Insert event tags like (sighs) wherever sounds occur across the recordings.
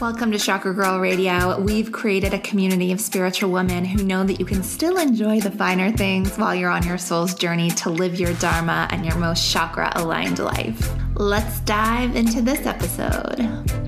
Welcome to Chakra Girl Radio. We've created a community of spiritual women who know that you can still enjoy the finer things while you're on your soul's journey to live your Dharma and your most chakra aligned life. Let's dive into this episode.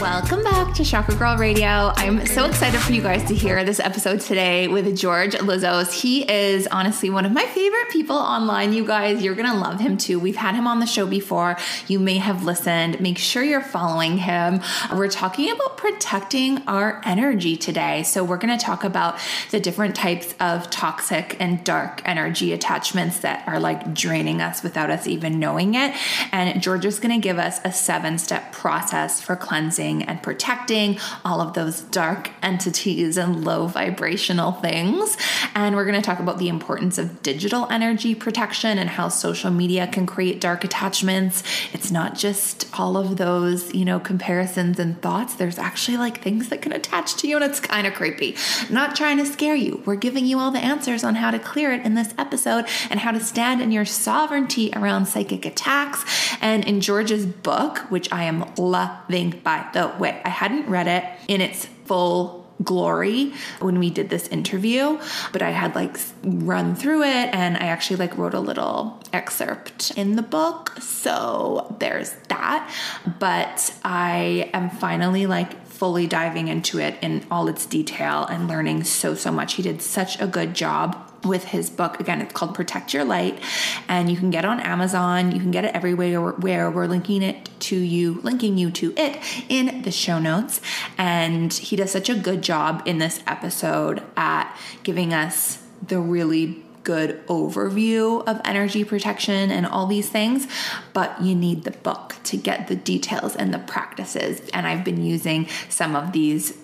Welcome back to Chakra Girl Radio. I'm so excited for you guys to hear this episode today with George Lizos. He is honestly one of my favorite people online, you guys. You're going to love him too. We've had him on the show before. You may have listened. Make sure you're following him. We're talking about protecting our energy today. So, we're going to talk about the different types of toxic and dark energy attachments that are like draining us without us even knowing it. And George is going to give us a seven step process for cleansing and protecting all of those dark entities and low vibrational things. And we're going to talk about the importance of digital energy protection and how social media can create dark attachments. It's not just all of those, you know, comparisons and thoughts. There's actually like things that can attach to you, and it's kind of creepy. Not trying to scare you. We're giving you all the answers on how to clear it in this episode and how to stand in your sovereignty around psychic attacks. And in George's book, which I am loving by the way. I hadn't read it in its full glory when we did this interview but i had like run through it and i actually like wrote a little excerpt in the book so there's that but i am finally like fully diving into it in all its detail and learning so so much he did such a good job with his book. Again, it's called Protect Your Light, and you can get on Amazon. You can get it everywhere where we're linking it to you, linking you to it in the show notes. And he does such a good job in this episode at giving us the really good overview of energy protection and all these things, but you need the book to get the details and the practices. And I've been using some of these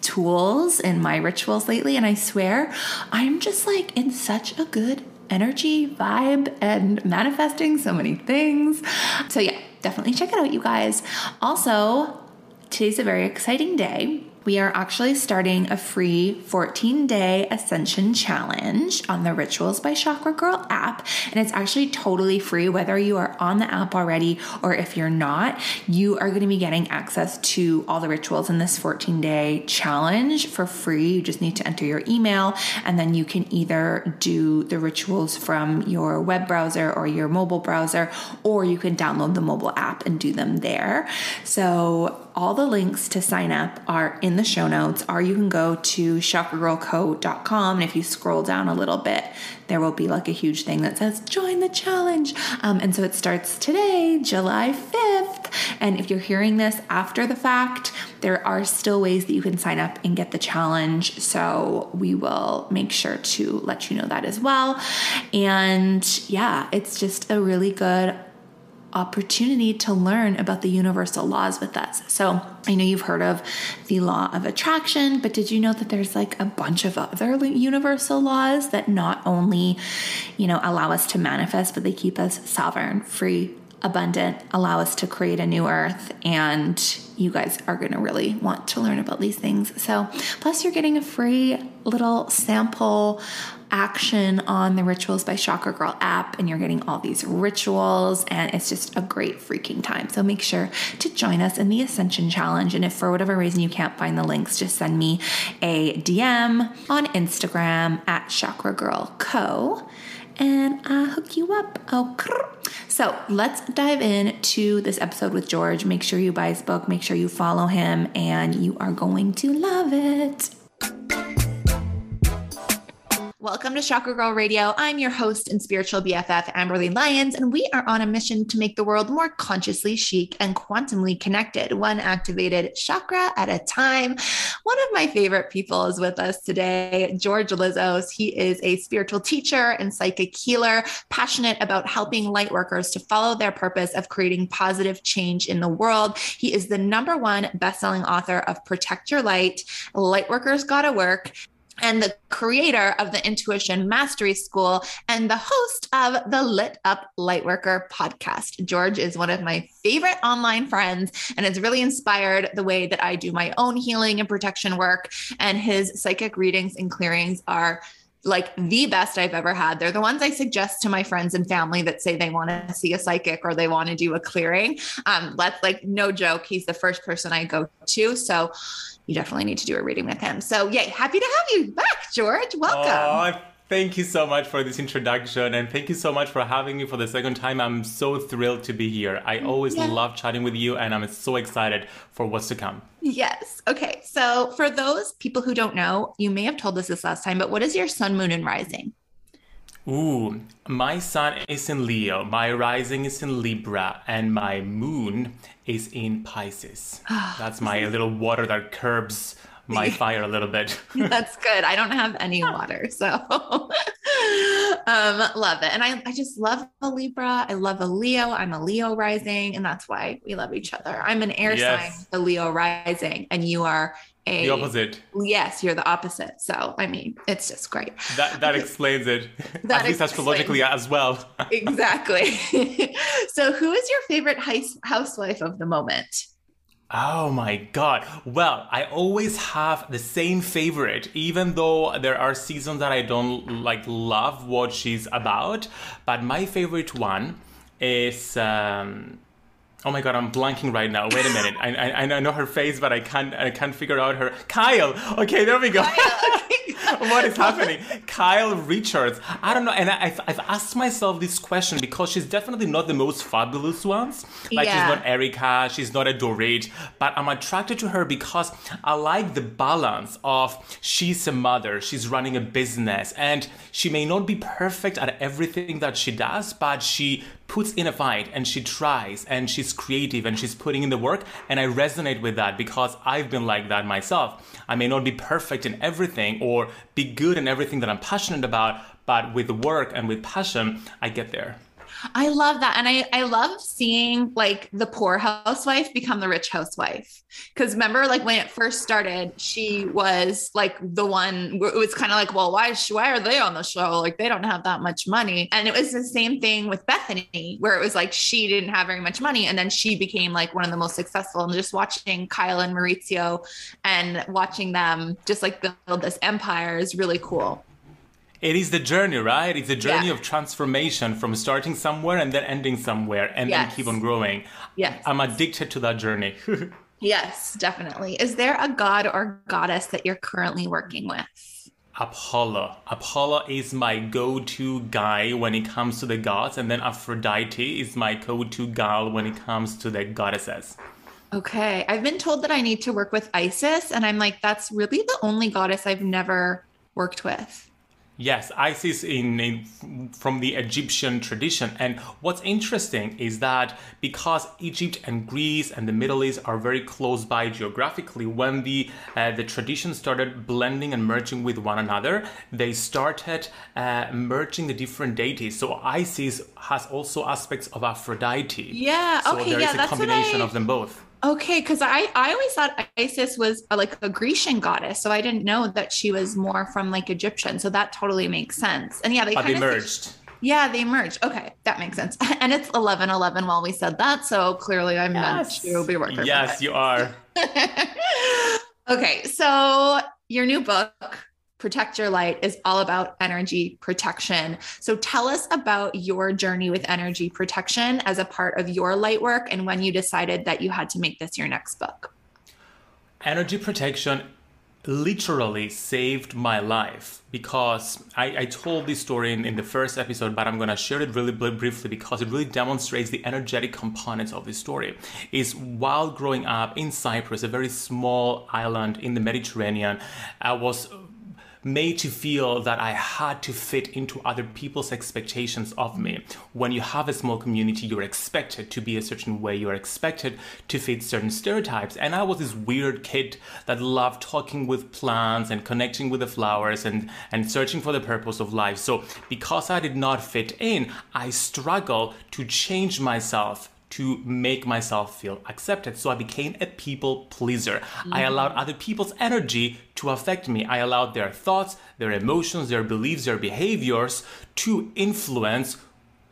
tools in my rituals lately, and I swear I'm just like in such a good energy, vibe, and manifesting so many things. So, yeah, definitely check it out, you guys. Also, today's a very exciting day we are actually starting a free 14 day ascension challenge on the Rituals by Chakra Girl app. And it's actually totally free, whether you are on the app already or if you're not. You are going to be getting access to all the rituals in this 14 day challenge for free. You just need to enter your email, and then you can either do the rituals from your web browser or your mobile browser, or you can download the mobile app and do them there. So, all the links to sign up are in the show notes, or you can go to chakragirlco.com. And if you scroll down a little bit, there will be like a huge thing that says join the challenge. Um, and so it starts today, July 5th. And if you're hearing this after the fact, there are still ways that you can sign up and get the challenge. So we will make sure to let you know that as well. And yeah, it's just a really good opportunity to learn about the universal laws with us. So, I know you've heard of the law of attraction, but did you know that there's like a bunch of other universal laws that not only, you know, allow us to manifest, but they keep us sovereign, free, abundant, allow us to create a new earth. And you guys are going to really want to learn about these things. So, plus, you're getting a free little sample action on the Rituals by Chakra Girl app, and you're getting all these rituals, and it's just a great freaking time. So make sure to join us in the Ascension Challenge. And if for whatever reason you can't find the links, just send me a DM on Instagram at Chakra Girl Co. And I'll hook you up. Oh, so let's dive in to this episode with George. Make sure you buy his book, make sure you follow him, and you are going to love it. Welcome to Chakra Girl Radio. I'm your host and spiritual BFF, Amberly Lyons, and we are on a mission to make the world more consciously chic and quantumly connected, one activated chakra at a time. One of my favorite people is with us today, George Lizos. He is a spiritual teacher and psychic healer, passionate about helping light workers to follow their purpose of creating positive change in the world. He is the number one best-selling author of Protect Your Light, Light Workers Gotta Work, and the creator of the Intuition Mastery School and the host of the Lit Up Lightworker podcast. George is one of my favorite online friends and has really inspired the way that I do my own healing and protection work. And his psychic readings and clearings are like the best I've ever had. They're the ones I suggest to my friends and family that say they want to see a psychic or they want to do a clearing. Um, let's like no joke, he's the first person I go to. So you definitely need to do a reading with him. So yay, happy to have you back, George. Welcome. Oh, Thank you so much for this introduction and thank you so much for having me for the second time. I'm so thrilled to be here. I mm, always yeah. love chatting with you and I'm so excited for what's to come. Yes. Okay. So, for those people who don't know, you may have told us this last time, but what is your sun, moon, and rising? Ooh, my sun is in Leo, my rising is in Libra, and my moon is in Pisces. (sighs) That's my little water that curbs my (laughs) fire a little bit. (laughs) That's good. I don't have any (laughs) water, so um, love it. And I, I just love a Libra. I love a Leo. I'm a Leo rising, and that's why we love each other. I'm an air yes. sign, a Leo rising, and you are a the opposite. Yes, you're the opposite. So I mean, it's just great. That that (laughs) explains it. That At least astrologically as well. (laughs) exactly. (laughs) so, who is your favorite housewife of the moment? Oh my god. Well, I always have the same favorite, even though there are seasons that I don't like love what she's about. But my favorite one is um, Oh my god, I'm blanking right now. Wait a minute. I, I, I know her face, but I can't I can't figure out her. Kyle. Okay, there we go. (laughs) what is happening? Kyle Richards. I don't know, and I, have I've asked myself this question because she's definitely not the most fabulous ones. Like yeah. she's not Erika, she's not a Dorit, but I'm attracted to her because I like the balance of she's a mother, she's running a business, and she may not be perfect at everything that she does, but she puts in a fight and she tries and she's creative and she's putting in the work. And I resonate with that because I've been like that myself. I may not be perfect in everything or be good in everything that I'm passionate about, but with work and with passion, I get there. I love that. And I, I love seeing like the poor housewife become the rich housewife. Cause remember, like when it first started, she was like the one, it was kind of like, well, why, why are they on the show? Like they don't have that much money. And it was the same thing with Bethenny, where it was like she didn't have very much money. And then she became like one of the most successful. And just watching Kyle and Mauricio and watching them just like build this empire is really cool it is the journey, right? It's a journey yeah. of transformation from starting somewhere and then ending somewhere and yes. then keep on growing. Yes. I'm addicted to that journey. (laughs) yes, definitely. Is there a god or goddess that you're currently working with? Apollo. Apollo is my go to guy when it comes to the gods, and then Aphrodite is my go to gal when it comes to the goddesses. Okay. I've been told that I need to work with Isis, and I'm like, that's really the only goddess I've never worked with. Yes, Isis in, in, from the Egyptian tradition. And what's interesting is that because Egypt and Greece and the Middle East are very close by geographically, when the uh, the tradition started blending and merging with one another, they started uh, merging the different deities. So Isis has also aspects of Aphrodite. Yeah, so okay, there yeah, is a combination I... of them both. Okay, because I I always thought Isis was a, like a Grecian goddess, so I didn't know that she was more from like Egyptian. So that totally makes sense. And yeah, they kind of merged. Yeah, they merged. Okay, that makes sense. (laughs) And it's eleven eleven while we said that, so clearly I'm yes. meant to be working. Yes, you are. (laughs) okay, so your new book Protect Your Light is all about energy protection. So tell us about your journey with energy protection as a part of your light work and when you decided that you had to make this your next book. Energy protection literally saved my life because I, I told this story in, in, the first episode, but I'm going to share it really briefly because it really demonstrates the energetic components of this story. Is while growing up in Cyprus, a very small island in the Mediterranean, I was made to feel that I had to fit into other people's expectations of me. When you have a small community, you're expected to be a certain way, you're expected to fit certain stereotypes. And I was this weird kid that loved talking with plants and connecting with the flowers and, and searching for the purpose of life. So, because I did not fit in, I struggled to change myself to make myself feel accepted. So I became a people pleaser. Mm-hmm. I allowed other people's energy to affect me. I allowed their thoughts, their emotions, their beliefs, their behaviors to influence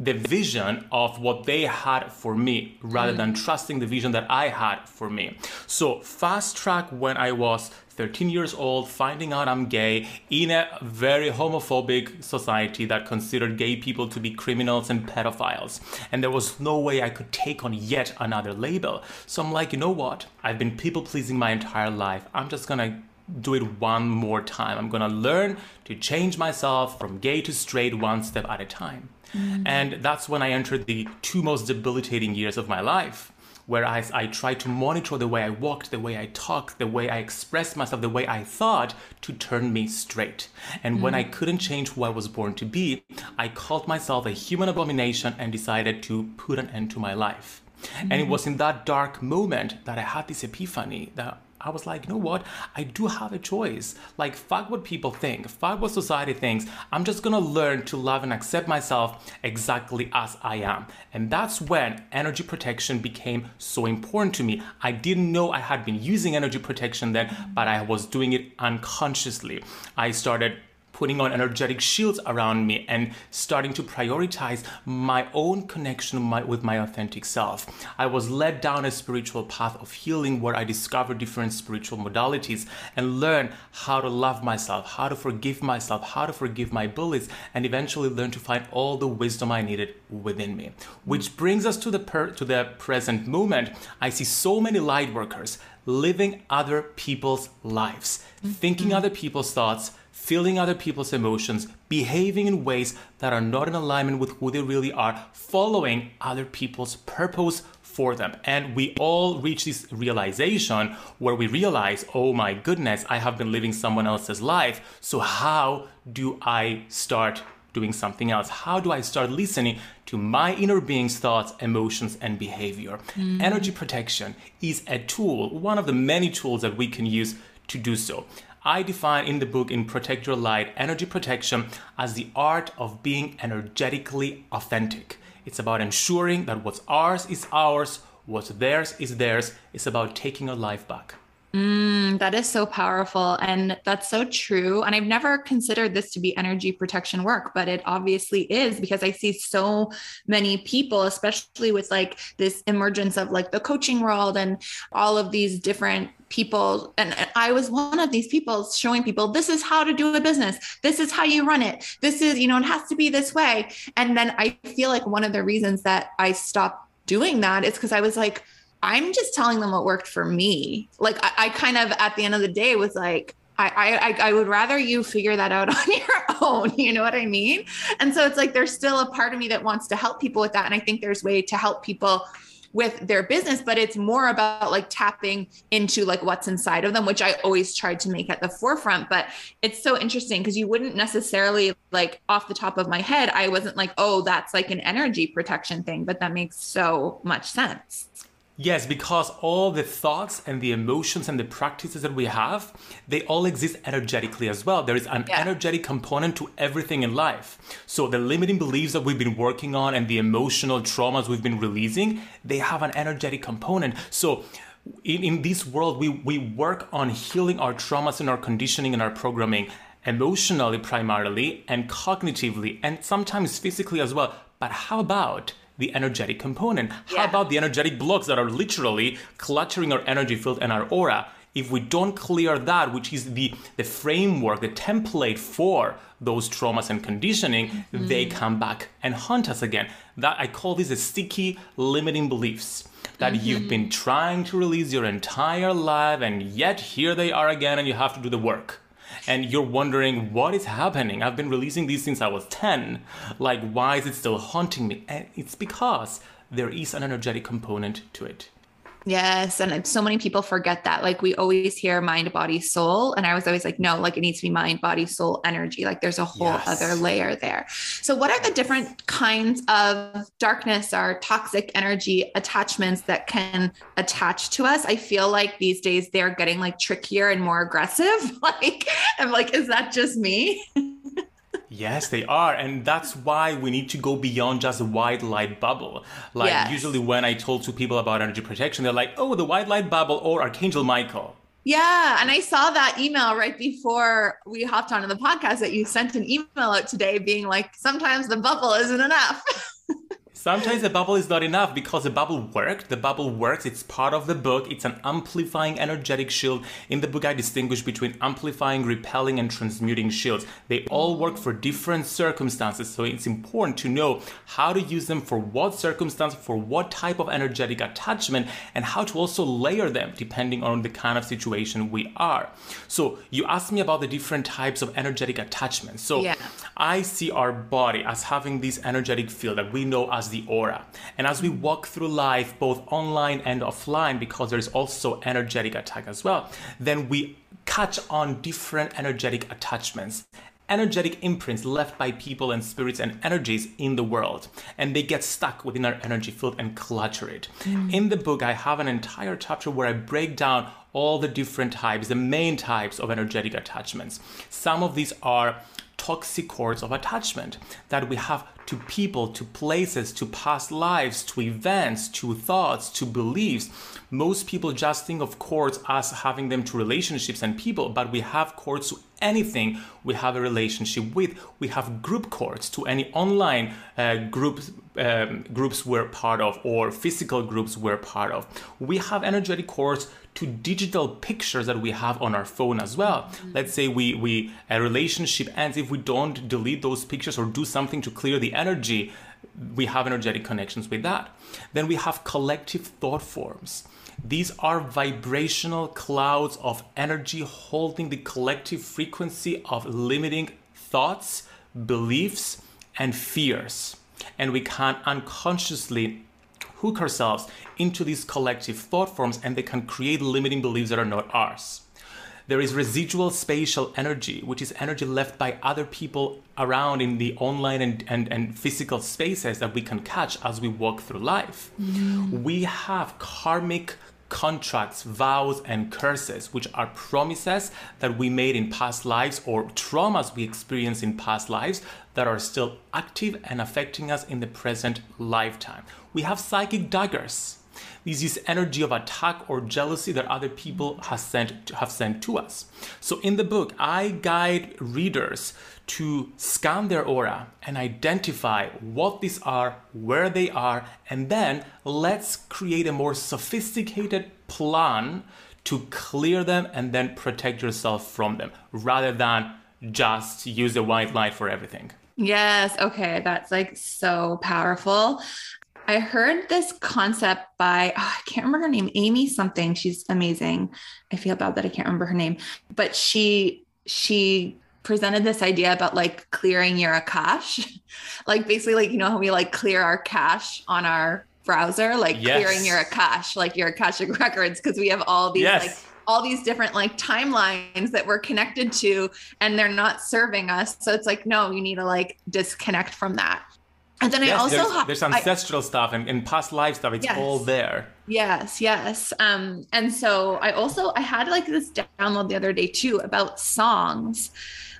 the vision of what they had for me rather than trusting the vision that I had for me. So, fast track when I was 13 years old, finding out I'm gay in a very homophobic society that considered gay people to be criminals and pedophiles. And there was no way I could take on yet another label. So I'm like, you know what? I've been people pleasing my entire life. I'm just gonna do it one more time. I'm gonna learn to change myself from gay to straight one step at a time. Mm. And that's when I entered the two most debilitating years of my life. Whereas I tried to monitor the way I walked, the way I talked, the way I expressed myself, the way I thought to turn me straight. And mm. when I couldn't change who I was born to be, I called myself a human abomination and decided to put an end to my life. Mm. And it mm. was in that dark moment that I had this epiphany that I was like, you know what? I do have a choice. Like, fuck what people think, fuck what society thinks. I'm just gonna learn to love and accept myself exactly as I am. And that's when energy protection became so important to me. I didn't know I had been using energy protection then, but I was doing it unconsciously. I started putting on energetic shields around me and starting to prioritize my own connection my, with my authentic self. I was led down a spiritual path of healing where I discovered different spiritual modalities and learned how to love myself, how to forgive myself, how to forgive my bullies, and eventually learn to find all the wisdom I needed within me. Which brings us to the per- to the present moment. I see so many light workers living other people's lives, mm-hmm. thinking other people's thoughts, feeling other people's emotions, behaving in ways that are not in alignment with who they really are, following other people's purpose for them. And we all reach this realization where we realize, oh my goodness, I have been living someone else's life. So, how do I start doing something else? How do I start listening to my inner being's thoughts, emotions, and behavior? Mm. Energy protection is a tool, one of the many tools that we can use to do so. I define in the book in Protect Your Light energy protection as the art of being energetically authentic. It's about ensuring that what's ours is ours, what's theirs is theirs. It's about taking a life back. Mm, that is so powerful. And that's so true. And I've never considered this to be energy protection work, but it obviously is because I see so many people, especially with like this emergence of like the coaching world and all of these different people. And I was one of these people showing people this is how to do a business. This is how you run it. This is, you know, it has to be this way. And then I feel like one of the reasons that I stopped doing that is because I was like, I'm just telling them what worked for me. Like I, I kind of at the end of the day was like, I, I I would rather you figure that out (laughs) on your own. You know what I mean? And so it's like there's still a part of me that wants to help people with that. And I think there's way to help people with their business, but it's more about like tapping into like what's inside of them, which I always tried to make at the forefront. But it's so interesting because you wouldn't necessarily like off the top of my head, I wasn't like, oh, that's like an energy protection thing, but that makes so much sense. Yes, because all the thoughts and the emotions and the practices that we have, they all exist energetically as well. There is an yeah. energetic component to everything in life. So the limiting beliefs that we've been working on and the emotional traumas we've been releasing, they have an energetic component. So in, in this world, we, we work on healing our traumas and our conditioning and our programming emotionally primarily and cognitively and sometimes physically as well. But how about the energetic component? How about the energetic blocks that are literally cluttering our energy field and our aura? If we don't clear that, which is the, the framework, the template for those traumas and conditioning, mm-hmm. they come back and haunt us again. That I call this a sticky limiting beliefs that mm-hmm. you've been trying to release your entire life, and yet here they are again, and you have to do the work and you're wondering what is happening. I've been releasing these since I was 10. Like, why is it still haunting me? And it's because there is an energetic component to it. Yes. And so many people forget that. Like we always hear mind, body, soul. And I was always like, no, like it needs to be mind, body, soul, energy. Like there's a whole yes. other layer there. So, what are the different kinds of darkness or toxic energy attachments that can attach to us? I feel like these days they're getting like trickier and more aggressive. (laughs) Like, I'm like, is that just me? (laughs) Yes, they are. And that's why we need to go beyond just the white light bubble. Like, yes. usually when I told to people about energy protection, they're like, oh, the white light bubble or Archangel Michael. Yeah. And I saw that email right before we hopped onto the podcast that you sent an email out today being like, sometimes the bubble isn't enough. (laughs) Sometimes a bubble is not enough because the bubble worked. The bubble works. It's part of the book. It's an amplifying energetic shield. In the book, I distinguish between amplifying, repelling, and transmuting shields. They all work for different circumstances. So it's important to know how to use them for what circumstance, for what type of energetic attachment, and how to also layer them depending on the kind of situation we are. So you asked me about the different types of energetic attachments. So yeah. I see our body as having this energetic field that we know as the aura. And as we walk through life, both online and offline, because there's also energetic attack as well, then we catch on different energetic attachments energetic imprints left by people and spirits and energies in the world, and they get stuck within our energy field and clutter it. Mm. In the book, I have an entire chapter where I break down all the different types, the main types of energetic attachments. Some of these are toxic cords of attachment that we have to people, to places, to past lives, to events, to thoughts, to beliefs. Most people just think of cords as having them to relationships and people, but we have cords to anything we have a relationship with. We have group cords to any online uh, groups um, groups we're part of or physical groups we're part of. We have energetic cords to digital pictures that we have on our phone as well. Mm-hmm. Let's say we, we a relationship ends if we don't delete those pictures or do something to clear the energy, we have energetic connections with that. Then we have collective thought forms. These are vibrational clouds of energy holding the collective frequency of limiting thoughts, beliefs, and fears. And we can unconsciously hook ourselves into these collective thought forms and they can create limiting beliefs that are not ours. There is residual spatial energy, which is energy left by other people around in the online and, and, and physical spaces that we can catch as we walk through life. Mm. We have karmic contracts, vows, and curses, which are promises that we made in past lives or traumas we experienced in past lives that are still active and affecting us in the present lifetime. We have psychic daggers. This is energy of attack or jealousy that other people have sent, have sent to us. So in the book, I guide readers to scan their aura and identify what these are, where they are, and then let's create a more sophisticated plan to clear them and then protect yourself from them rather than just use the white light for everything. Yes. Okay. That's like so powerful. I heard this concept by, oh, I can't remember her name, Amy something. She's amazing. I feel bad that I can't remember her name, but she, she presented this idea about like clearing your cache (laughs) like basically like you know how we like clear our cache on our browser like yes. clearing your cache like your akashic (laughs) records because we have all these yes. like all these different like timelines that we're connected to and they're not serving us so it's like no you need to like disconnect from that and then yes, I also there's, ha- there's ancestral I, stuff and, and past life stuff. It's yes, all there. Yes, yes. Um, and so I also I had like this download the other day too about songs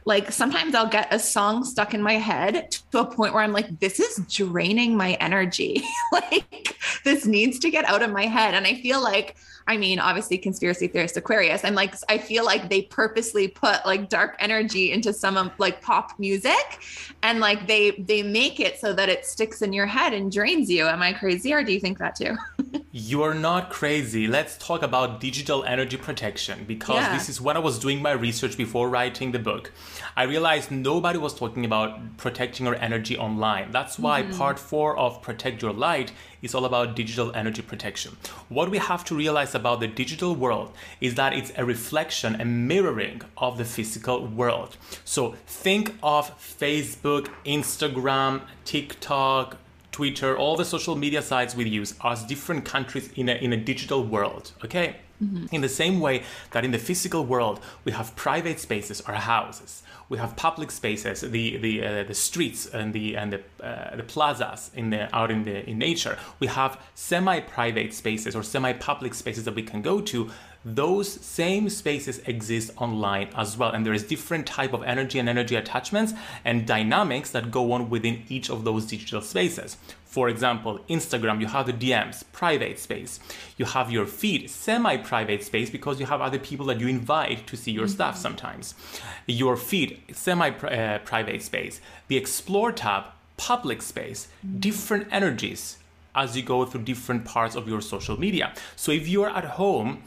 like sometimes I'll get a song stuck in my head to a point where I'm like, this is draining my energy. (laughs) like this needs to get out of my head. And I feel like, I mean, obviously conspiracy theorist Aquarius. I'm like, I feel like they purposely put like dark energy into some of like pop music and like they they make it so that it sticks in your head and drains you. Am I crazy or do you think that too? (laughs) You're not crazy. Let's talk about digital energy protection because yeah. this is when I was doing my research before writing the book. I realized nobody was talking about protecting our energy online. That's why mm-hmm. part four of Protect Your Light is all about digital energy protection. What we have to realize about the digital world is that it's a reflection a mirroring of the physical world. So think of Facebook, Instagram, TikTok, Twitter, all the social media sites we use as different countries in a, in a digital world, okay? Mm-hmm. In the same way that in the physical world, we have private spaces, our houses. We have public spaces, the the uh, the streets and the and the uh, the plazas in the out in the in nature. We have semi-private spaces or semi-public spaces that we can go to those same spaces exist online as well and there is different type of energy and energy attachments and dynamics that go on within each of those digital spaces. For example instagram you have the dms private space. You have your feed semi-private space because you have other people that you invite to see your mm-hmm. stuff sometimes. Your feed semi-private uh, space. The explore tab public space, different energies as you go through different parts of your social media. So if you're at home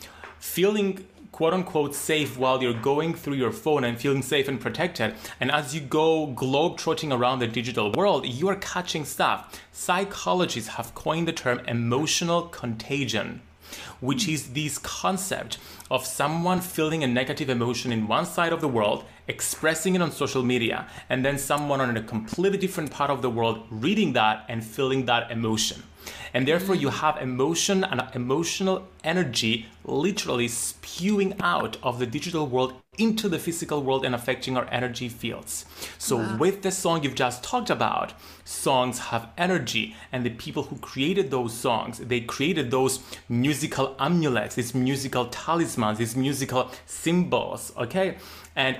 feeling quote unquote safe while you're going through your phone and feeling safe and protected. And as you go globe trotting around the digital world, you are catching stuff. Psychologists have coined the term emotional contagion which is this concept of someone feeling a negative emotion in one side of the world, expressing it on social media, and then someone on a completely different part of the world reading that and feeling that emotion. And therefore, you mm. have emotion and emotional energy literally spewing out of the digital world into the physical world and affecting our energy fields. So, wow. with the song you've just talked about, songs have energy, and the people who created those songs, they created those musical amulets, these musical talismans, these musical symbols, okay? And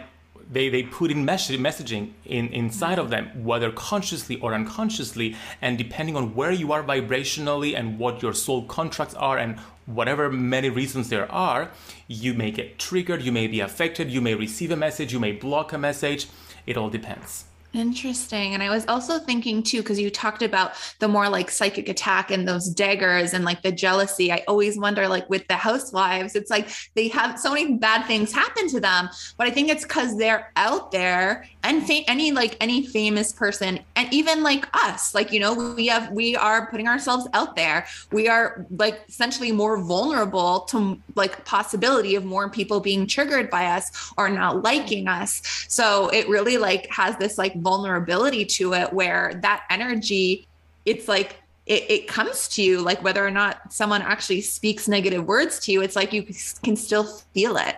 they, they put in message, messaging in, inside of them, whether consciously or unconsciously, and depending on where you are vibrationally and what your soul contracts are and whatever many reasons there are, you may get triggered, you may be affected, you may receive a message, you may block a message. It all depends. Interesting. And I was also thinking too, because you talked about the more like psychic attack and those daggers and like the jealousy. I always wonder, like with the housewives, it's like they have so many bad things happen to them. But I think it's because they're out there and fa- any like any famous person, and even like us, like, you know, we have, we are putting ourselves out there. We are like essentially more vulnerable to like possibility of more people being triggered by us or not liking us. So it really like has this like vulnerability to it where that energy it's like it, it, comes to you like whether or not someone actually speaks negative words to you it's like you can still feel it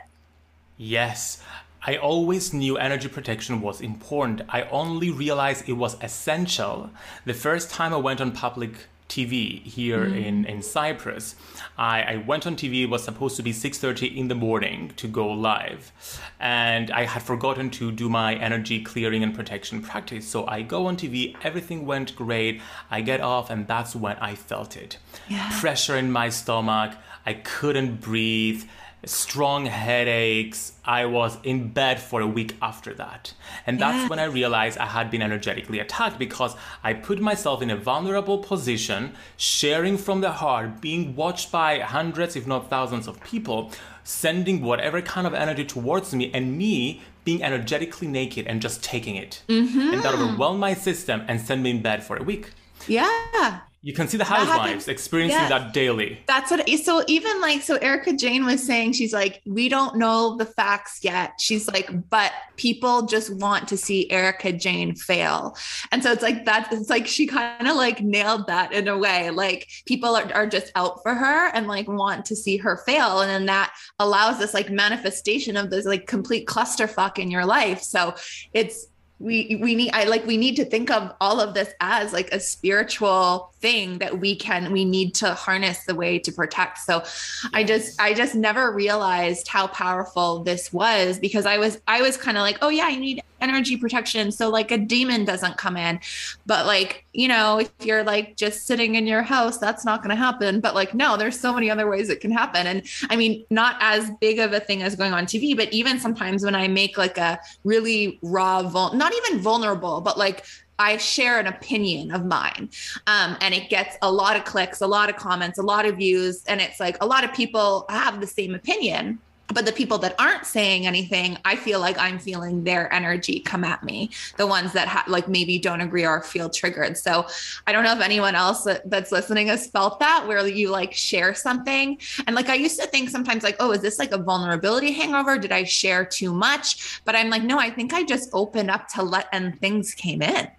yes i always knew energy protection was important i only realized it was essential the first time i went on public TV here mm. in, in Cyprus. I, I went on TV, it was supposed to be 6.30 in the morning to go live. And I had forgotten to do my energy clearing and protection practice. So I go on TV, everything went great. I get off and that's when I felt it. Yeah. Pressure in my stomach. I couldn't breathe strong headaches. I was in bed for a week after that. And that's yeah. when I realized I had been energetically attacked because I put myself in a vulnerable position, sharing from the heart, being watched by hundreds, if not thousands of people, sending whatever kind of energy towards me, and me being energetically naked and just taking it. Mm-hmm. And that overwhelmed my system and sent me in bed for a week. Yeah. You can see the housewives experiencing yes. that daily. That's what. So even like so, Erika Jayne was saying she's like, we don't know the facts yet. She's like, but people just want to see Erika Jayne fail, and so it's like that. It's like she kind of like nailed that in a way. Like people are, are just out for her and like want to see her fail, and then that allows this like manifestation of this like complete clusterfuck in your life. So it's we we need i like we need to think of all of this as like a spiritual thing that we can we need to harness the way to protect. So yes. i just i just never realized how powerful this was because i was i was kind of like oh yeah you need energy protection. So like a demon doesn't come in but like you know if you're like just sitting in your house that's not going to happen. But like no there's so many other ways it can happen. And i mean not as big of a thing as going on tv but even sometimes when i make like a really raw vul- not even vulnerable but like I share an opinion of mine. Um, and it gets a lot of clicks, a lot of comments, a lot of views. And it's like a lot of people have the same opinion but the people that aren't saying anything i feel like i'm feeling their energy come at me. The ones that ha- like maybe don't agree or feel triggered. So i don't know if anyone else that's listening has felt that where you like share something. And like i used to think sometimes like oh is this like a vulnerability hangover? Did i share too much? But i'm like no i think i just opened up to let and things came in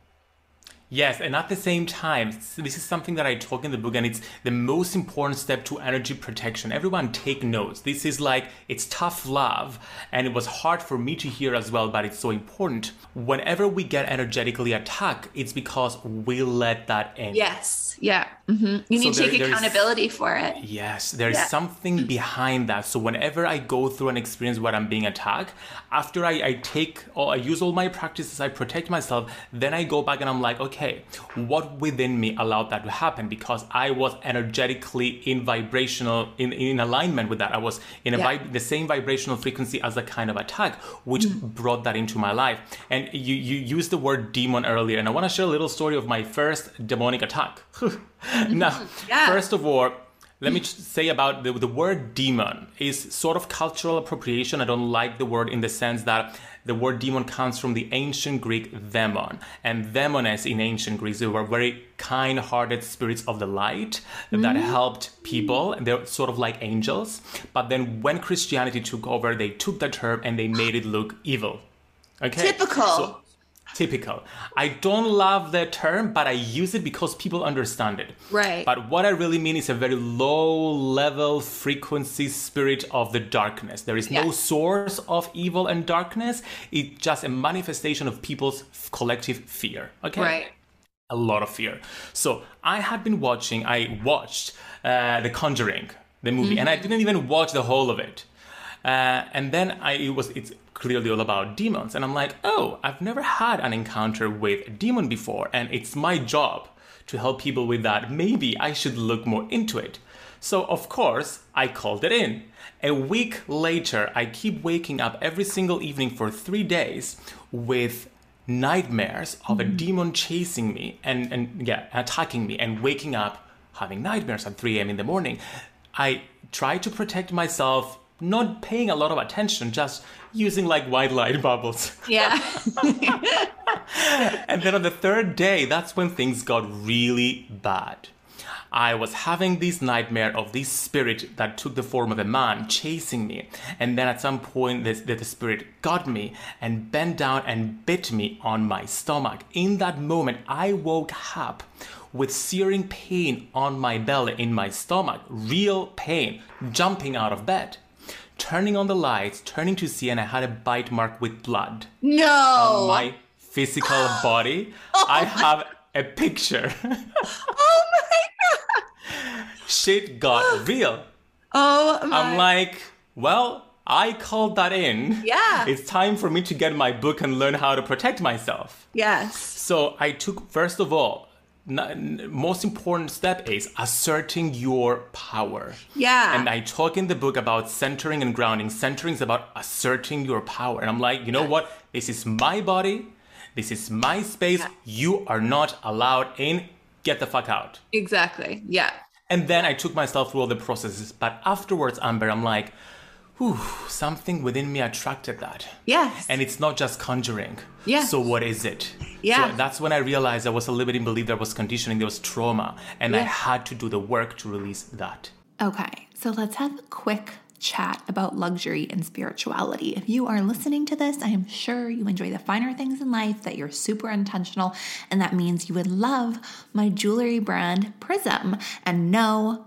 Yes, and at the same time, this is something that I talk in the book, and it's the most important step to energy protection. Everyone take notes. This is like, it's tough love, and it was hard for me to hear as well, but it's so important. Whenever we get energetically attacked, it's because we let that in. Yes, yeah. Mm-hmm. You need so to take accountability for it. Yes, there's yeah. something behind that. So whenever I go through an experience where I'm being attacked, after I, I take or I use all my practices, I protect myself, then I go back and I'm like, okay. What within me allowed that to happen? Because I was energetically in vibrational, in, in alignment with that. I was in a yeah. the same vibrational frequency as a kind of attack, which mm. brought that into my life. And you, you used the word demon earlier, and I want to share a little story of my first demonic attack. (laughs) (laughs) now, yeah. first of all, let me say about the, the word demon is sort of cultural appropriation. I don't like the word in the sense that the word demon comes from the ancient Greek demon. And demones in ancient Greece, they were very kind hearted spirits of the light mm-hmm. that helped people. They're sort of like angels. But then when Christianity took over, they took the term and they made it look evil. Okay. Typical. So, typical. I don't love the term, but I use it because people understand it. Right. But what I really mean is a very low level frequency spirit of the darkness. There is yes. no source of evil and darkness. It's just a manifestation of people's collective fear. Okay. Right. A lot of fear. So I had been watching. I watched uh, The Conjuring, the movie, mm-hmm. and I mm-hmm. didn't even watch the whole of it. Uh, and then I it was it's clearly all about demons. And I'm like, oh, I've never had an encounter with a demon before, and it's my job to help people with that. Maybe I should look more into it. So, of course, I called it in. A week later, I keep waking up every single evening for three days with nightmares of a mm. demon chasing me and, and yeah, attacking me and waking up having nightmares at 3 a.m. in the morning. I try to protect myself not paying a lot of attention, just using like white light (laughs) bubbles. Yeah. (laughs) and then on the third day, that's when things got really bad. I was having this nightmare of this spirit that took the form of a man chasing me. And then at some point, the, the, the spirit got me and bent down and bit me on my stomach. In that moment, I woke up with searing pain on my belly, in my stomach, real pain, jumping out of bed turning on the lights, turning to see, and I had a bite mark with blood. No! On my physical (gasps) body. oh I have a picture. (laughs) oh my god! Shit got real. Oh my. I'm like, well, I called that in. Yeah. It's time for me to get my book and learn how to protect myself. Yes. So I took, first of all, most important step is asserting your power. Yeah. And I talk in the book about centering and grounding. Centering is about asserting your power. And I'm like, you know what? This is my body. This is my space. You are not allowed in. Get the fuck out. Exactly. Yeah. And then I took myself through all the processes. But afterwards, Amber, I'm like, whew, something within me attracted that. Yes. And it's not just conjuring. Yeah. So what is it? Yeah. So that's when I realized there was a limiting belief, there was conditioning, there was trauma, and yeah. I had to do the work to release that. Okay, so let's have a quick chat about luxury and spirituality. If you are listening to this, I am sure you enjoy the finer things in life, that you're super intentional, and that means you would love my jewelry brand Prism. And no,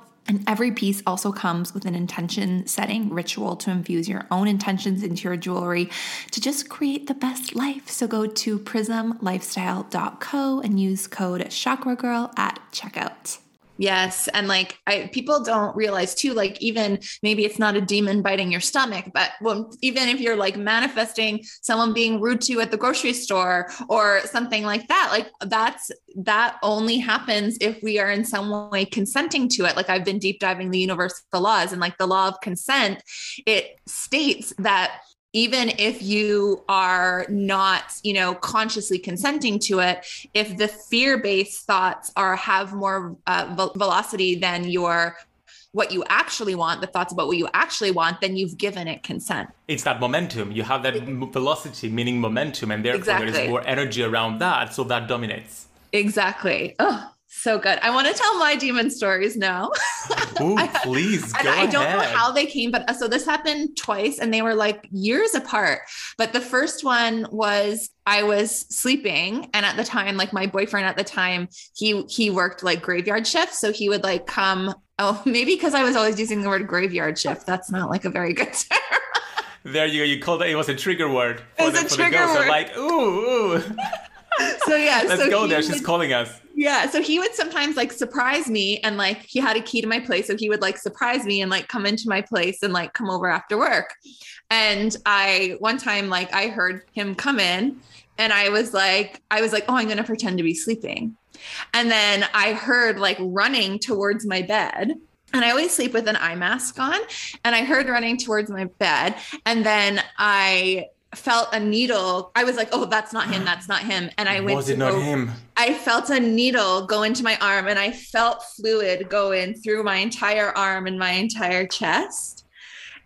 and every piece also comes with an intention setting ritual to infuse your own intentions into your jewelry to just create the best life. So go to prismlifestyle.co and use code Chakra Girl at checkout. Yes. And like I, people don't realize too, like even maybe it's not a demon biting your stomach, but when, even if you're like manifesting someone being rude to you at the grocery store or something like that, like that's that only happens if we are in some way consenting to it. Like I've been deep diving the universal laws and like the law of consent, it states that even if you are not you know consciously consenting to it if the fear-based thoughts are have more uh, velocity than your what you actually want the thoughts about what you actually want then you've given it consent. It's that momentum. You have that velocity meaning momentum and therefore exactly. there's more energy around that so that dominates. Exactly. Oh so good. I want to tell my demon stories now. (laughs) Ooh, please. and I don't know how they came, but uh, so this happened twice and they were like years apart. But the first one was I was sleeping and at the time like my boyfriend at the time he he worked like graveyard shifts so he would like come oh (laughs) maybe because I was always using the word graveyard shift that's not like a very good (laughs) term. there you go you called it it was a trigger word for it was the, a trigger word. So like ooh ooh so yeah let's so go there she's calling us yeah. So he would sometimes like surprise me and like he had a key to my place. So he would like surprise me and like come into my place and like come over after work. And I, one time, like I heard him come in and I was like, I was like, oh, I'm going to pretend to be sleeping. And then I heard like running towards my bed and I always sleep with an eye mask on. And I heard running towards my bed. And then I felt a needle. I was like, oh, that's not him. That's not him. And I went. Was it not go, him? I felt a needle go into my arm and I felt fluid go in through my entire arm and my entire chest.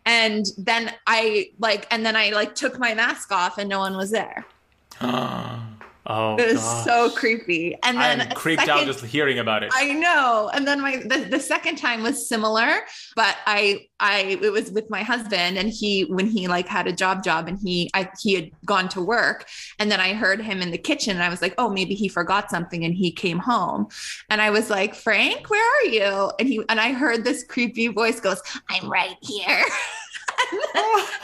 And then I like, and then I like took my mask off and no one was there. (gasps) Ah. Oh, it was gosh. so creepy. And then I'm creeped second, out just hearing about it. I know. And then my the, the second time was similar, but I I it was with my husband and he when he like had a job job and he I he had gone to work and then I heard him in the kitchen and I was like, "Oh, maybe he forgot something and he came home." And I was like, "Frank, where are you?" And he and I heard this creepy voice goes, "I'm right here." (laughs)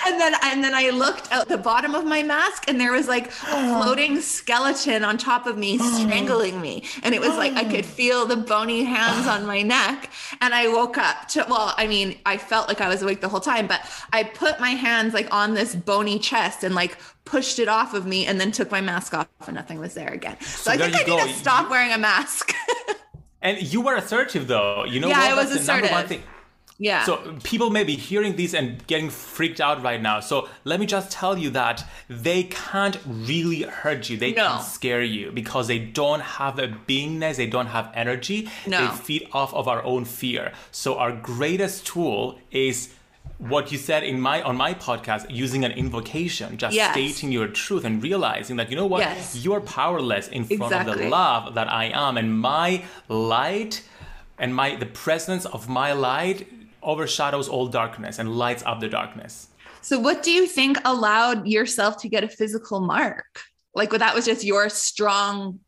and then and then I looked out the bottom of my mask and there was like a (gasps) floating skeleton on top of me (gasps) strangling me and it was like I could feel the bony hands on my neck and I woke up to well I mean I felt like I was awake the whole time but I put my hands like on this bony chest and like pushed it off of me and then took my mask off and nothing was there again so, so I think I go. need to stop wearing a mask (laughs) and you were assertive though you know yeah, what? I was That's assertive. The number one thing yeah. So people may be hearing these and getting freaked out right now. So let me just tell you that they can't really hurt you. They no. can scare you because they don't have a beingness, they don't have energy. No. They feed off of our own fear. So our greatest tool is what you said in my on my podcast using an invocation just yes. stating your truth and realizing that you know what yes. you're powerless in front exactly. of the love that i am and my light and my the presence of my light overshadows all darkness and lights up the darkness. So, what do you think allowed yourself to get a physical mark? Like, that was just your strong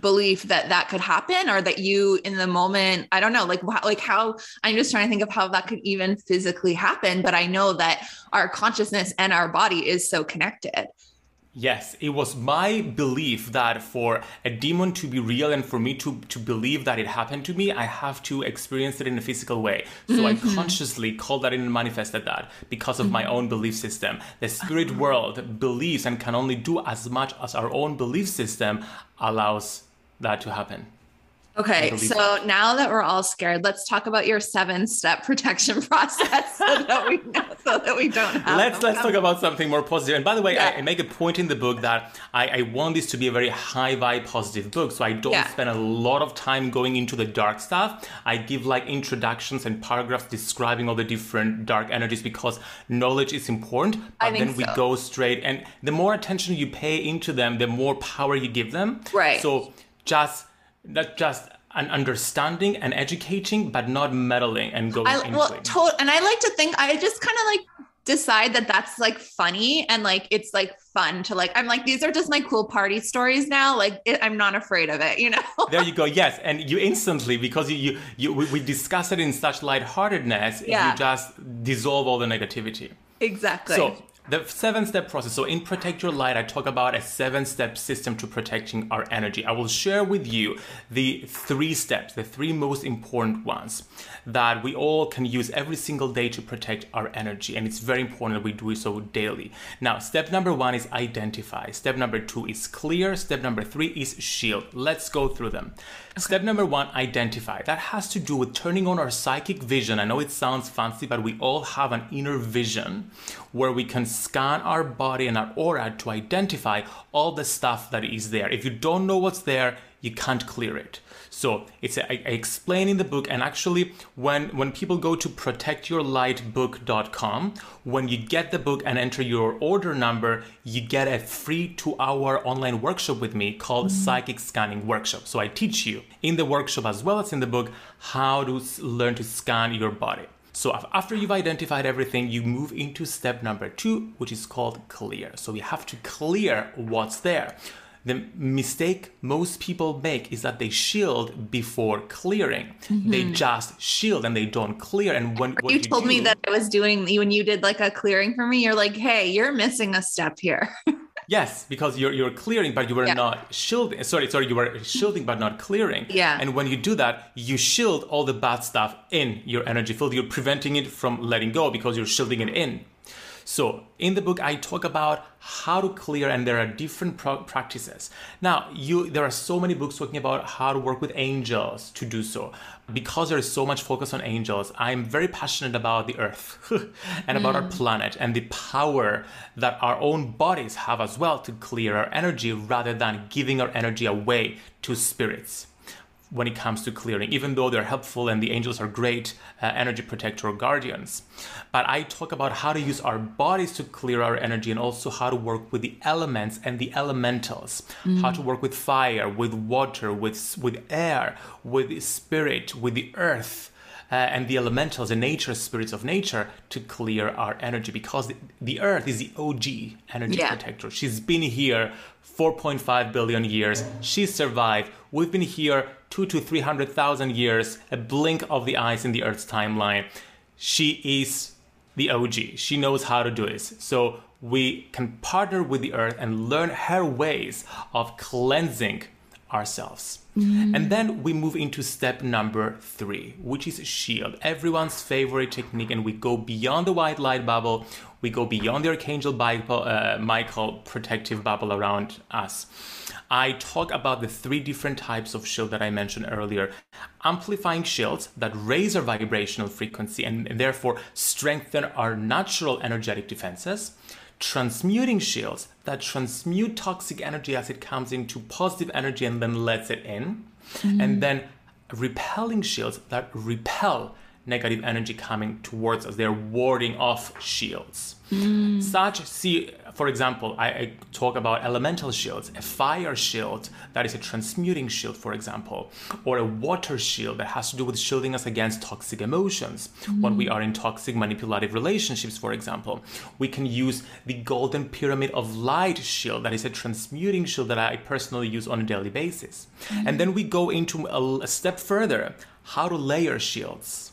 belief that that could happen or that you in the moment i don't know like like how i'm just trying to think of how that could even physically happen but i know that our consciousness and our body is so connected Yes, it was my belief that for a demon to be real and for me to, to believe that it happened to me, I have to experience it in a physical way. So mm-hmm. I consciously called that in and manifested that because of mm-hmm. my own belief system. The spirit uh-huh. world believes and can only do as much as our own belief system allows that to happen. Okay, so now that we're all scared, let's talk about your seven-step (laughs) protection process so that we know, so that we don't have. Let's let's talk about something more positive. And by the way, yeah. I, I, make a point in the book that I, I, want this to be a very high vibe positive book, so I don't yeah. spend a lot of time going into the dark stuff. I give like introductions and paragraphs describing all the different dark energies because knowledge is important. But then we go straight, and the more attention you pay into them, the more power you give them. Right. So just that's just an understanding and educating, but not meddling and going I, into well, it. To- and I like to think I just kind of like decide that that's like funny and like it's like fun to like i'm like these are just my cool party stories now like it, i'm not afraid of it you know (laughs) there you go yes and you instantly because you you, you we, we discuss it in such lightheartedness yeah. you just dissolve all the negativity exactly so the seven step process. So in Protect Your Light, I talk about a seven step system to protecting our energy. I will share with you the three steps, the three most important ones that we all can use every single day to protect our energy. And it's very important that we do so daily. Now, step number one is identify. Step number two is clear. Step number three is shield. Let's go through them. Okay. Step number one, identify. That has to do with turning on our psychic vision. I know it sounds fancy, but we all have an inner vision where we can scan our body and our aura to identify all the stuff that is there. If you don't know what's there, you can't clear it. So it's a, I explain in the book, and actually, when when people go to protectyourlightbook.com, when you get the book and enter your order number, you get a free two-hour online workshop with me called mm-hmm. Psychic Scanning Workshop. So I teach you in the workshop as well as in the book how to learn to scan your body. So after you've identified everything, you move into step number two, which is called clear. So we have to clear what's there. The mistake most people make is that they shield before clearing. Mm-hmm. They just shield and they don't clear. And when you, you told do, me that I was doing when you did like a clearing for me, you're like, hey, you're missing a step here. (laughs) Yes, because you're you're clearing, but you were yeah. not shielding. Sorry, sorry, you were shielding but not clearing. Yeah. And when you do that, you shield all the bad stuff in your energy field. You're preventing it from letting go because you're shielding it in. So in the book, I talk about how to clear, and there are different pro- practices. Now, you there are so many books talking about how to work with angels to do so. Because there is so much focus on angels, I'm very passionate about the earth (laughs) and about mm. our planet and the power that our own bodies have as well to clear our energy rather than giving our energy away to spirits when it comes to clearing, even though they're helpful and the angels are great uh, energy protector guardians. But I talk about how to use our bodies to clear our energy and also how to work with the elements and the elementals, mm. how to work with fire, with water, with, with air, with spirit, with the earth. Uh, and the elementals, the nature spirits of nature, to clear our energy because the, the earth is the OG energy yeah. protector. She's been here 4.5 billion years. She survived. We've been here two to 300,000 years, a blink of the eyes in the Earth's timeline. She is the OG. She knows how to do this. So we can partner with the Earth and learn her ways of cleansing ourselves. Mm-hmm. And then we move into step number three, which is shield, everyone's favorite technique. And we go beyond the white light bubble, we go beyond the Archangel Bible, uh, Michael protective bubble around us. I talk about the three different types of shield that I mentioned earlier amplifying shields that raise our vibrational frequency and therefore strengthen our natural energetic defenses transmuting shields that transmute toxic energy as it comes into positive energy and then lets it in. Mm-hmm. And then repelling shields that repel negative energy coming towards us. They're warding off shields. Mm. Such, see, for example, I, I, talk about elemental shields, a fire shield that is a transmuting shield, for example, or a water shield that has to do with shielding us against toxic emotions mm. when we are in toxic manipulative relationships, for example. We can use the golden pyramid of light shield that is a transmuting shield that I personally use on a daily basis. Mm. And then we go into a, a step further how to layer shields.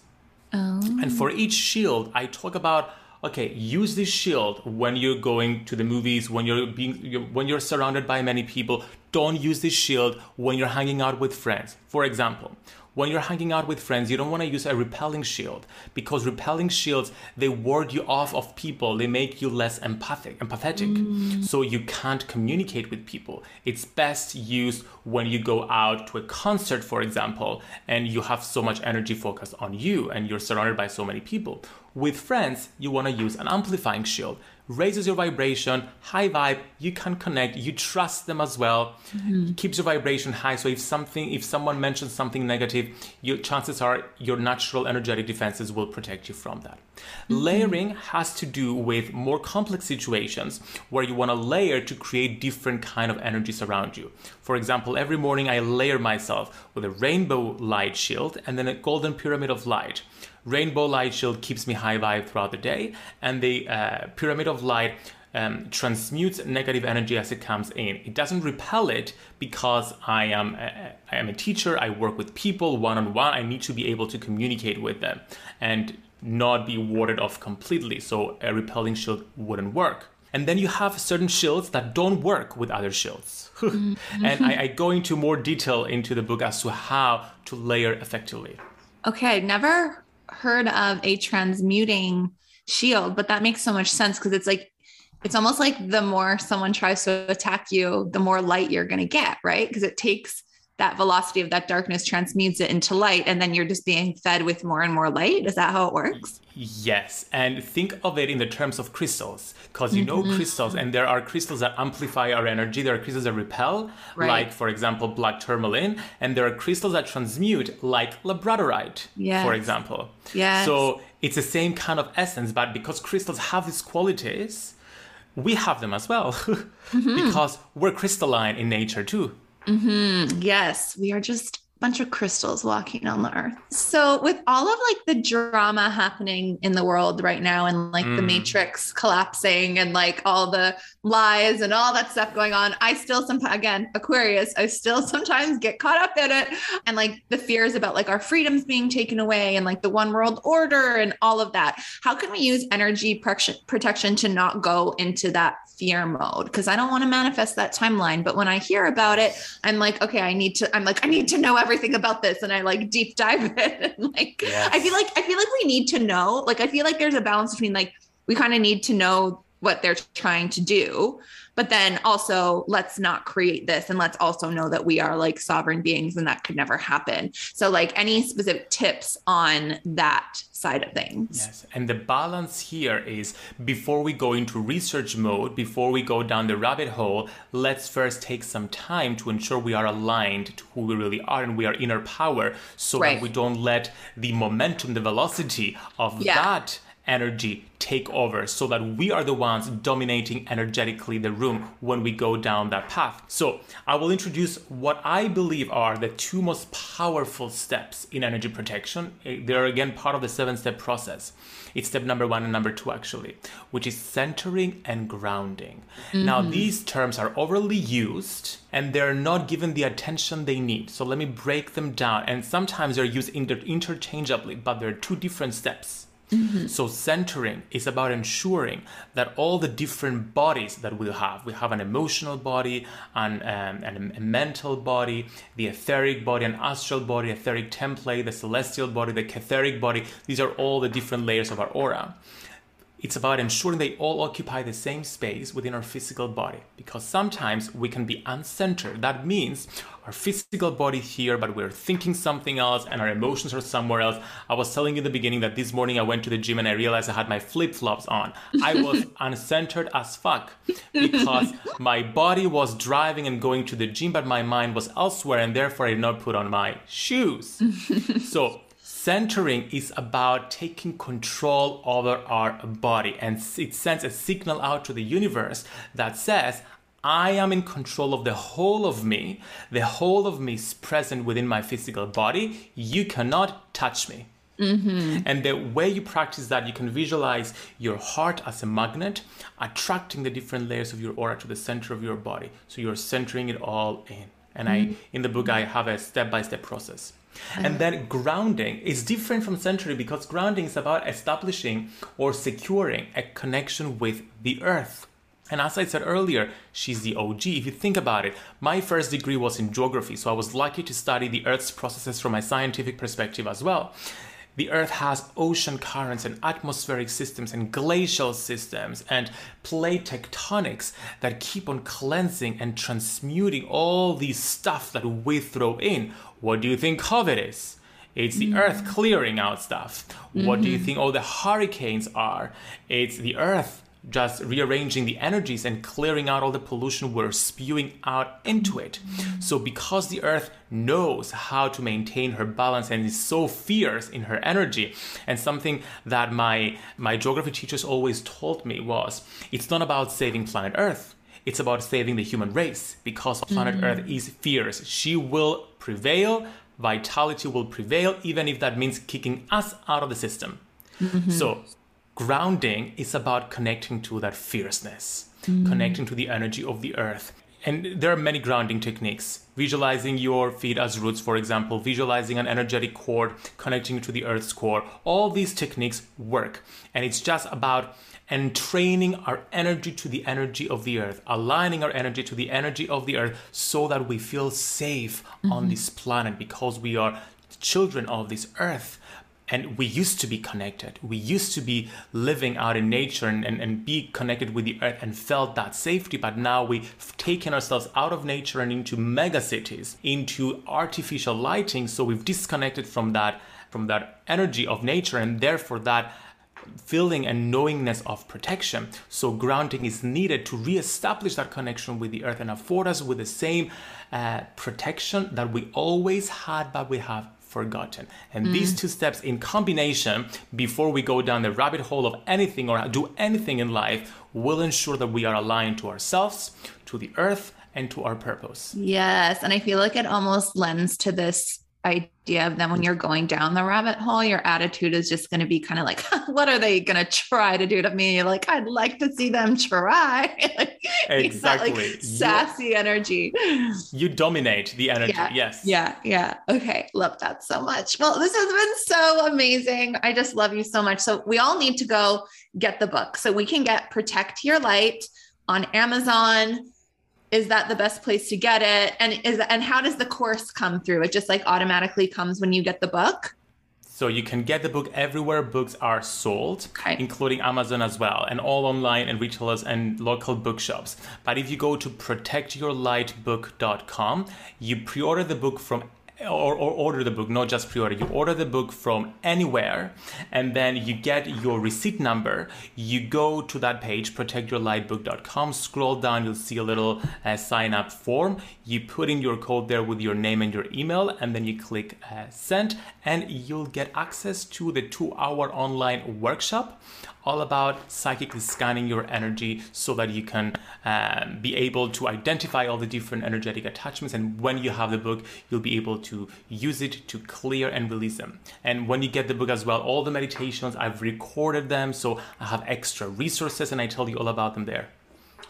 Oh. And for each shield, I talk about okay, use this shield when you're going to the movies, when you're being when you're surrounded by many people. Don't use this shield when you're hanging out with friends. For example, when you're hanging out with friends, you don't want to use a repelling shield because repelling shields they ward you off of people. They make you less empathic, empathetic, mm. so you can't communicate with people. It's best used when you go out to a concert, for example, and you have so much energy focused on you and you're surrounded by so many people. With friends, you want to use an amplifying shield raises your vibration, high vibe, you can connect, you trust them as well, mm-hmm. keeps your vibration high. So if something, if someone mentions something negative, your chances are your natural energetic defenses will protect you from that. Mm-hmm. Layering has to do with more complex situations where you want to layer to create different kind of energies around you. For example, every morning I layer myself with a rainbow light shield and then a golden pyramid of light. Rainbow Light Shield keeps me high vibe throughout the day, and the uh, Pyramid of Light um, transmutes negative energy as it comes in. It doesn't repel it because I am a, I am a teacher. I work with people one on one. I need to be able to communicate with them, and not be warded off completely, so a repelling shield wouldn't work. And then you have certain shields that don't work with other shields. (laughs) mm-hmm. And I, I, go into more detail into the book as to how to layer effectively. Okay, never heard of a transmuting shield, but that makes so much sense because it's like it's almost like the more someone tries to attack you, the more light you're going to get, right? Because it takes that velocity of that darkness transmutes it into light and then you're just being fed with more and more light is that how it works yes and think of it in the terms of crystals because you mm-hmm. know crystals and there are crystals that amplify our energy there are crystals that repel right. like for example black tourmaline and there are crystals that transmute like labradorite yes. for example yeah so it's the same kind of essence but because crystals have these qualities we have them as well (laughs) mm-hmm. because we're crystalline in nature too Mm-hmm. Yes, we are just bunch of crystals walking on the earth. So with all of like the drama happening in the world right now and like mm. the matrix collapsing and like all the lies and all that stuff going on, I still sometimes again, Aquarius, I still (laughs) sometimes get caught up in it and like the fears about like our freedoms being taken away and like the one world order and all of that. How can we use energy protection to not go into that fear mode? Because I don't want to manifest that timeline, but when I hear about it, I'm like, okay, I need to I'm like I need to know everything everything about this and I like deep dive (laughs) it. And like yes. I feel like I feel like we need to know. Like I feel like there's a balance between like we kind of need to know what they're trying to do but then also let's not create this and let's also know that we are like sovereign beings and that could never happen so like any specific tips on that side of things yes and the balance here is before we go into research mode before we go down the rabbit hole let's first take some time to ensure we are aligned to who we really are and we are inner power so right. that we don't let the momentum the velocity of yeah. that energy take over so that we are the ones dominating energetically the room when we go down that path. So, I will introduce what I believe are the two most powerful steps in energy protection. Eh, They're again part of the seven step process. It's step number one and number two, actually, which is centering and grounding. Mm-hmm. Now, these terms are overly used and they're not given the attention they need. So, let me break them down. And sometimes they're used inter- interchangeably, but they're two different steps. Mm-hmm. So centering is about ensuring that all the different bodies that we have, we have an emotional body, and um, an, a mental body, the etheric body, an astral body, etheric template, the celestial body, the etheric body. These are all the different layers of our aura. It's about ensuring they all occupy the same space within our physical body because sometimes we can be uncentered. That means our physical body here, but we're thinking something else and our emotions are somewhere else. I was telling you in the beginning that this morning I went to the gym and I realized I had my flip flops on. I was (laughs) uncentered as fuck because my body was driving and going to the gym, but my mind was elsewhere and therefore I did not put on my shoes. (laughs) so Centering is about taking control over our body, and it sends a signal out to the universe that says, I am in control of the whole of me. The whole of me is present within my physical body. You cannot touch me. Mm-hmm. And the way you practice that, you can visualize your heart as a magnet, attracting the different layers of your aura to the center of your body. So you're centering it all in. And mm-hmm. I, in the book, I have a step by step process. And then grounding is different from century because grounding is about establishing or securing a connection with the earth. And as I said earlier, she's the OG. If you think about it, my first degree was in geography, so I was lucky to study the Earth's processes from a scientific perspective as well. The Earth has ocean currents and atmospheric systems and glacial systems and plate tectonics that keep on cleansing and transmuting all these stuff that we throw in. What do you think COVID is? It's the mm-hmm. Earth clearing out stuff. Mm-hmm. What do you mm-hmm. think all the hurricanes are? It's the Earth just rearranging the energies and clearing out all the pollution we're spewing out into it. So, because the earth knows how to maintain her balance and is so fierce in her energy, and something that my, my geography teachers always told me was it's not about saving planet earth. It's about saving the human race because planet mm-hmm. Earth is fierce. She will prevail, vitality will prevail, even if that means kicking us out of the system. Mm-hmm. So, grounding is about connecting to that fierceness, mm. connecting to the energy of the earth. and there are many grounding techniques. Visualizing your feet as roots, for example, visualizing an energetic cord connecting to the earth's core. All these techniques work. And it's just about entraining our energy to the energy of the earth, aligning our energy to the energy of the earth so that we feel safe mm-hmm. on this planet because we are children of this earth and we used to be connected. We used to be living out in nature and, and, and be connected with the earth and felt that safety. But now we've taken ourselves out of nature and into mega cities into artificial lighting. So we've disconnected from that from that energy of nature and therefore that feeling and knowingness of protection. So grounding is needed to re-establish that connection with the earth and afford us with the same uh, protection that we always had but we have forgotten. And mm. these two steps in combination, before we go down the rabbit hole of anything or do anything in life, will ensure that we are aligned to ourselves, to the earth, and to our purpose. Yes. And I feel like it almost lends to this idea of them when you're going down the rabbit hole, your attitude is just going to be kind of like, (laughs) what are they going to try to do to me? Like, I'd like to see them try. (laughs) like, exactly. That, like, sassy you, energy. You dominate the energy. Yeah, yes. Yeah. Yeah. Okay. Love that so much. Well, this has been so amazing. I just love you so much. So we all need to go get the book. So we can get Protect Your Light on Amazon is that the best place to get it and is and how does the course come through it just like automatically comes when you get the book so you can get the book everywhere books are sold, okay. including Amazon as well, and all online and retailers and local bookshops. But if you go to protectyourlightbook.com, you pre-order the book from or, or, order the book, not just pre-order. You order the book from anywhere, and then you get your receipt number. You go to that page, protectyourlightbook.com. Scroll down, you'll see a little uh, sign up form. You put in your code there with your name and your email, and then you click uh, send, and you'll get access to the two-hour online workshop all about psychically scanning your energy so that you can um, be able to identify all the different energetic attachments. And when you have the book, you'll be able to use it to clear and release them. And when you get the book as well, all the meditations, I've recorded them. So I have extra resources and I tell you all about them there.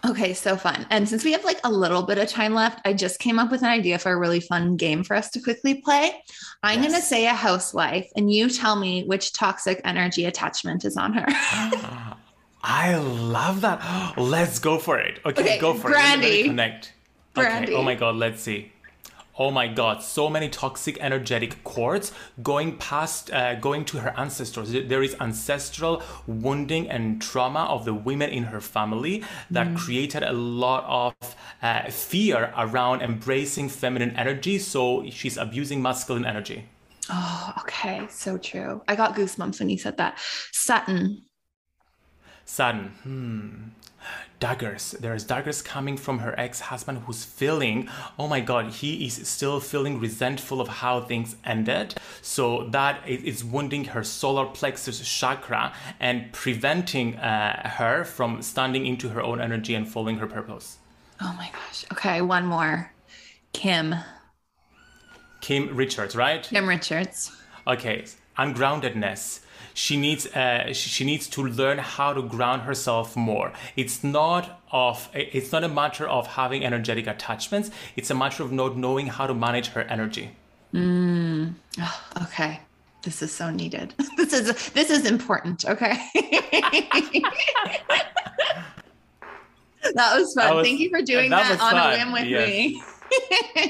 Okay, so fun. And since we have like a little bit of time left, I just came up with an idea for a really fun game for us to quickly play. I'm yes. going to say a housewife, and you tell me which toxic energy attachment is on her. (gasps) I love that. (gasps) Let's go for it. Okay, okay go for Brandi. it. Connect. Brandi. Okay. Oh my God, let's see oh my god so many toxic energetic cords going past uh, going to her ancestors. There is ancestral wounding and trauma of the women in her family that mm. created a lot of uh, fear around embracing feminine energy so she's abusing masculine energy. Oh okay so true. I got goosebumps when you said that. Sutton. Sutton hmm daggers. There's daggers coming from her ex-husband who's feeling, oh my god, he is still feeling resentful of how things ended. So that is wounding her solar plexus chakra and preventing uh, her from standing into her own energy and following her purpose. Oh my gosh. Okay, one more. Kim. Kim Richards, right? Kim Richards. Okay, ungroundedness she needs uh, she needs to learn how to ground herself more. It's not of it's not a matter of having energetic attachments. It's a matter of not knowing how to manage her energy. Mm. oh, okay. This is so needed. (laughs) This is this is important okay? (laughs) That was fun. That was, thank you for doing that, that on fun. a whim with yes. me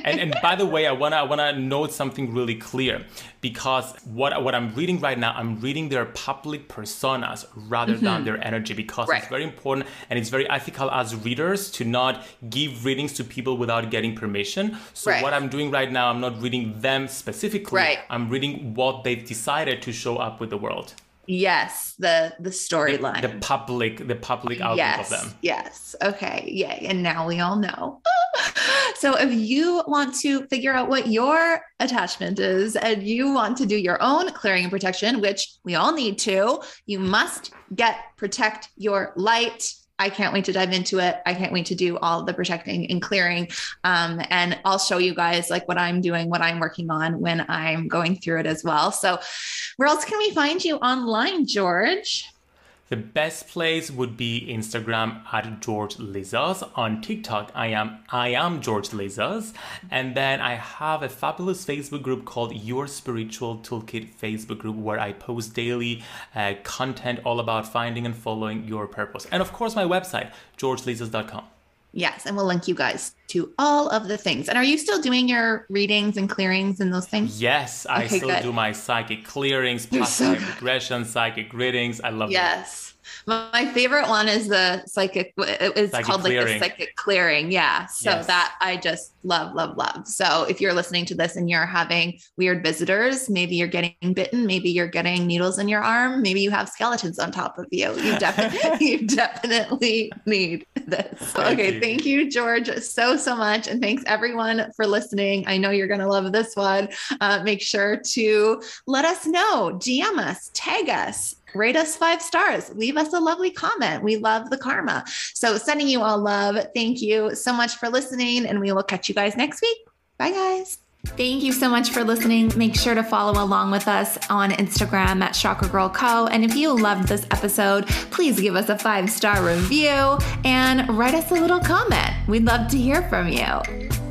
and, and by the way, I wanna I wanna note something really clear because what what I'm reading right now, I'm reading their public personas rather mm-hmm. than their energy because right. it's very important and it's very ethical as readers to not give readings to people without getting permission. So right. what I'm doing right now, I'm not reading them specifically. Right. I'm reading what they've decided to show up with the world. Yes, the the storyline. The, the, public, the public outlook yes, of them. Yes. Okay. Yay. And now we all know. (laughs) so if you want to figure out what your attachment is and you want to do your own clearing and protection, which we all need to, you must get protect your light I can't wait to dive into it. I can't wait to do all the protecting and clearing. Um, and I'll show you guys like what I'm doing, what I'm working on when I'm going through it as well. So, where else can we find you online, George? The best place would be Instagram at George Lizos. On TikTok, I am I am George Lizos. And then I have a fabulous Facebook group called Your Spiritual Toolkit Facebook group where I post daily uh, content all about finding and following your purpose. And of course, my website, georgelizos.com. Yes, and we'll link you guys to all of the things. And are you still doing your readings and clearings and those things? Yes, I still good. do my psychic clearings, past so regression, psychic readings. I love yes. My favorite one is the psychic. It's psychic called clearing. like the psychic clearing. Yeah. So yes. that I just love, love, love. So if you're listening to this and you're having weird visitors, maybe you're getting bitten, maybe you're getting needles in your arm, maybe you have skeletons on top of you. You definitely, (laughs) (laughs) you definitely need this. Thank okay. You. Thank you, George, so, so much. And thanks everyone for listening. I know you're going to love this one. Uh, make sure to let us know, DM us, tag us, rate us five stars, leave us a lovely comment. We love the karma. So, sending you all love. Thank you so much for listening, and we will catch you guys next week. Bye, guys. Thank you so much for listening. Make sure to follow along with us on Instagram at Chakra Girl Co. And if you loved this episode, please give us a five star review and write us a little comment. We'd love to hear from you.